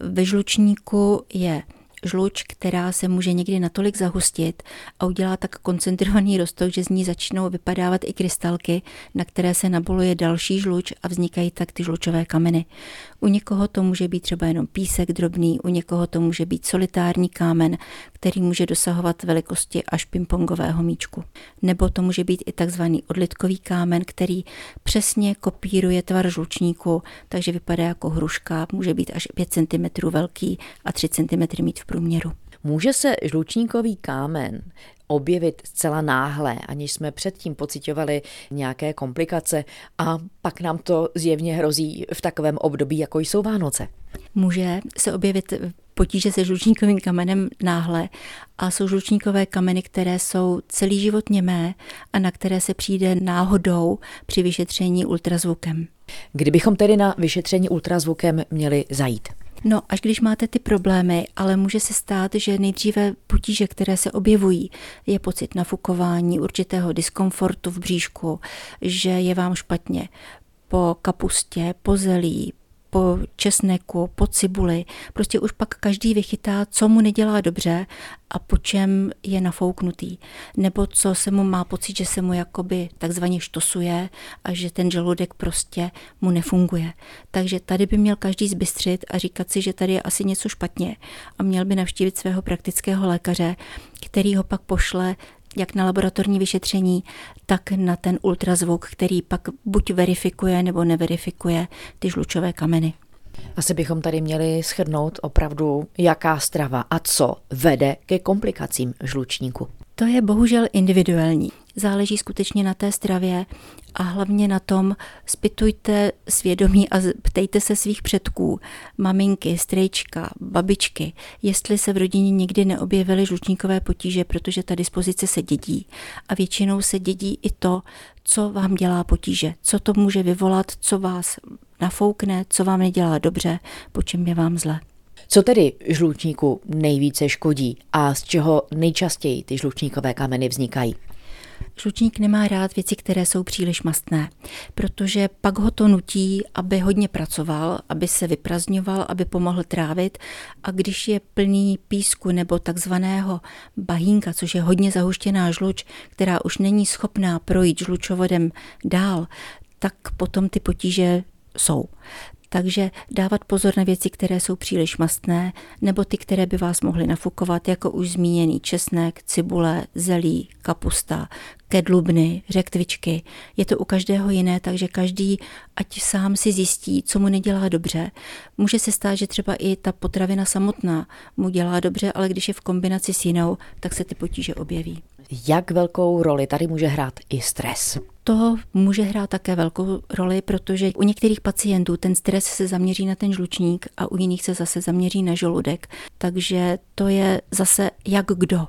Ve žlučníku je žluč, která se může někdy natolik zahustit a udělá tak koncentrovaný roztok, že z ní začnou vypadávat i krystalky, na které se naboluje další žluč a vznikají tak ty žlučové kameny. U někoho to může být třeba jenom písek drobný, u někoho to může být solitární kámen, který může dosahovat velikosti až pingpongového míčku. Nebo to může být i takzvaný odlitkový kámen, který přesně kopíruje tvar žlučníku, takže vypadá jako hruška, může být až 5 cm velký a 3 cm mít v průměru. Může se žlučníkový kámen objevit zcela náhle, aniž jsme předtím pocitovali nějaké komplikace a pak nám to zjevně hrozí v takovém období, jako jsou Vánoce. Může se objevit potíže se žlučníkovým kamenem náhle a jsou žlučníkové kameny, které jsou celý život němé a na které se přijde náhodou při vyšetření ultrazvukem. Kdybychom tedy na vyšetření ultrazvukem měli zajít? No, až když máte ty problémy, ale může se stát, že nejdříve potíže, které se objevují, je pocit nafukování, určitého diskomfortu v bříšku, že je vám špatně. Po kapustě, po zelí, po česneku, po cibuli. Prostě už pak každý vychytá, co mu nedělá dobře a po čem je nafouknutý. Nebo co se mu má pocit, že se mu jakoby takzvaně štosuje a že ten žaludek prostě mu nefunguje. Takže tady by měl každý zbystřit a říkat si, že tady je asi něco špatně a měl by navštívit svého praktického lékaře, který ho pak pošle jak na laboratorní vyšetření, tak na ten ultrazvuk, který pak buď verifikuje nebo neverifikuje ty žlučové kameny. Asi bychom tady měli shrnout opravdu, jaká strava a co vede ke komplikacím žlučníku. To je bohužel individuální. Záleží skutečně na té stravě a hlavně na tom, spytujte svědomí a ptejte se svých předků, maminky, strejčka, babičky, jestli se v rodině nikdy neobjevily žlučníkové potíže, protože ta dispozice se dědí. A většinou se dědí i to, co vám dělá potíže, co to může vyvolat, co vás nafoukne, co vám nedělá dobře, po čem je vám zle. Co tedy žlučníku nejvíce škodí a z čeho nejčastěji ty žlučníkové kameny vznikají? Žlučník nemá rád věci, které jsou příliš mastné, protože pak ho to nutí, aby hodně pracoval, aby se vyprazňoval, aby pomohl trávit a když je plný písku nebo takzvaného bahínka, což je hodně zahuštěná žluč, která už není schopná projít žlučovodem dál, tak potom ty potíže jsou. Takže dávat pozor na věci, které jsou příliš mastné, nebo ty, které by vás mohly nafukovat, jako už zmíněný česnek, cibule, zelí, kapusta, kedlubny, řektvičky. Je to u každého jiné, takže každý, ať sám si zjistí, co mu nedělá dobře. Může se stát, že třeba i ta potravina samotná mu dělá dobře, ale když je v kombinaci s jinou, tak se ty potíže objeví. Jak velkou roli tady může hrát i stres? To může hrát také velkou roli, protože u některých pacientů ten stres se zaměří na ten žlučník a u jiných se zase zaměří na žaludek. Takže to je zase jak kdo.